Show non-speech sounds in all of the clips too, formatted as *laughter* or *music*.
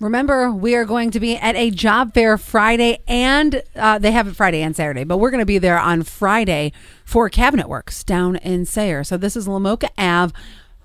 Remember, we are going to be at a job fair Friday and uh, they have it Friday and Saturday, but we're going to be there on Friday for Cabinet Works down in Sayre. So this is Lamoka Ave.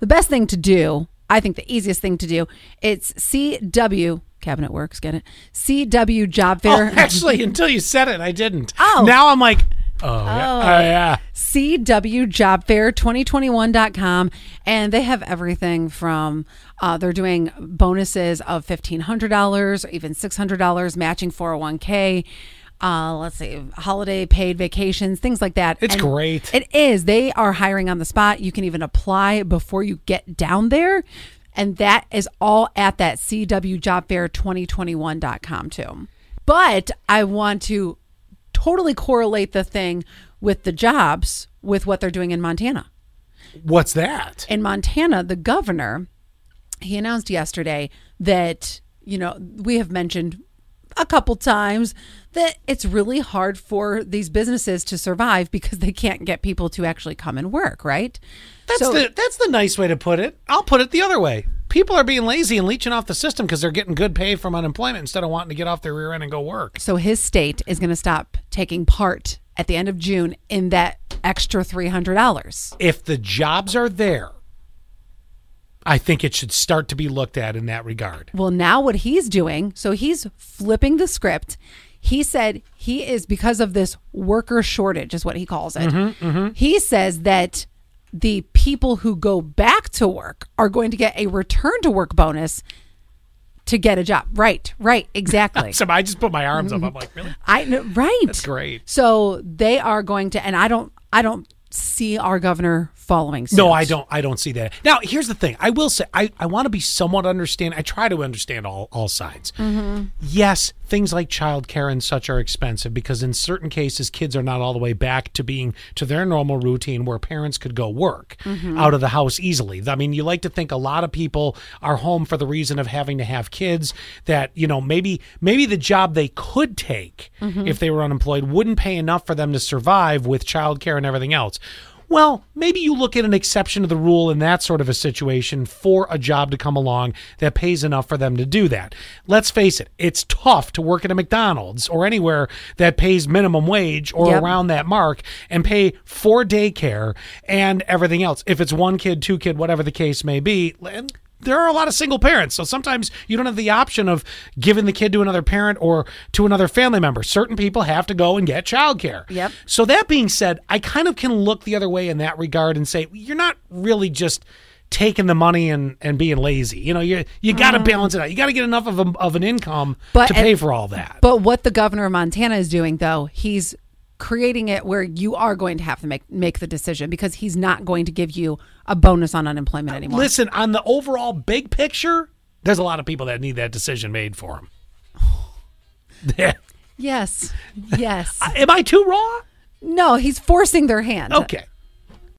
The best thing to do, I think the easiest thing to do, it's CW Cabinet Works, get it? CW Job Fair. Oh, Fair. *laughs* actually, until you said it, I didn't. Oh. Now I'm like, oh, yeah. Oh, yeah. CWJobFair2021.com. And they have everything from, uh, they're doing bonuses of $1,500 or even $600, matching 401k. Uh, let's see, holiday paid vacations, things like that. It's And great. It is. They are hiring on the spot. You can even apply before you get down there. And that is all at that CWJobFair2021.com too. But I want to totally correlate the thing with the jobs with what they're doing in Montana. What's that? In Montana, the governor, he announced yesterday that, you know, we have mentioned a couple times that it's really hard for these businesses to survive because they can't get people to actually come and work, right? That's So- the that's the nice way to put it. I'll put it the other way. People are being lazy and leeching off the system because they're getting good pay from unemployment instead of wanting to get off their rear end and go work. So his state is going to stop taking part at the end of June in that extra $300. If the jobs are there, I think it should start to be looked at in that regard. Well, now what he's doing, so he's flipping the script. He said he is because of this worker shortage, is what he calls it. Mm-hmm, mm-hmm. He says that the people who go back to work are going to get a return to work bonus to get a job. Right, right, exactly. *laughs* So I just put my arms up. I'm like, really? I right. That's great. So they are going to, and I don't, I don't see our governor following. Suit. No, I don't. I don't see that. Now, here's the thing. I will say, I, I want to be somewhat understand. I try to understand all all sides. Mm-hmm. Yes, things like childcare and such are expensive because in certain cases, kids are not all the way back to being to their normal routine where parents could go work mm-hmm. out of the house easily. I mean, you like to think a lot of people are home for the reason of having to have kids. That you know, maybe maybe the job they could take mm-hmm. if they were unemployed wouldn't pay enough for them to survive with childcare and everything else. Well, maybe you look at an exception to the rule in that sort of a situation for a job to come along that pays enough for them to do that. Let's face it, it's tough to work at a McDonald's or anywhere that pays minimum wage or Yep. around that mark and pay for daycare and everything else. If it's one kid, two kid, whatever the case may be, there are a lot of single parents. So sometimes you don't have the option of giving the kid to another parent or to another family member. Certain people have to go and get childcare. Yep. So that being said, I kind of can look the other way in that regard and say you're not really just taking the money and, and being lazy. You know, you you got to balance it out. You got to get enough of a, of an income Mm. But to pay for all that. But what the governor of Montana is doing, though, he's creating it where you are going to have to make make the decision because he's not going to give you a bonus on unemployment anymore. Listen, on the overall big picture, there's a lot of people that need that decision made for them. Yes. *laughs* Yes. Am I too raw? no, he's forcing their hand. Okay.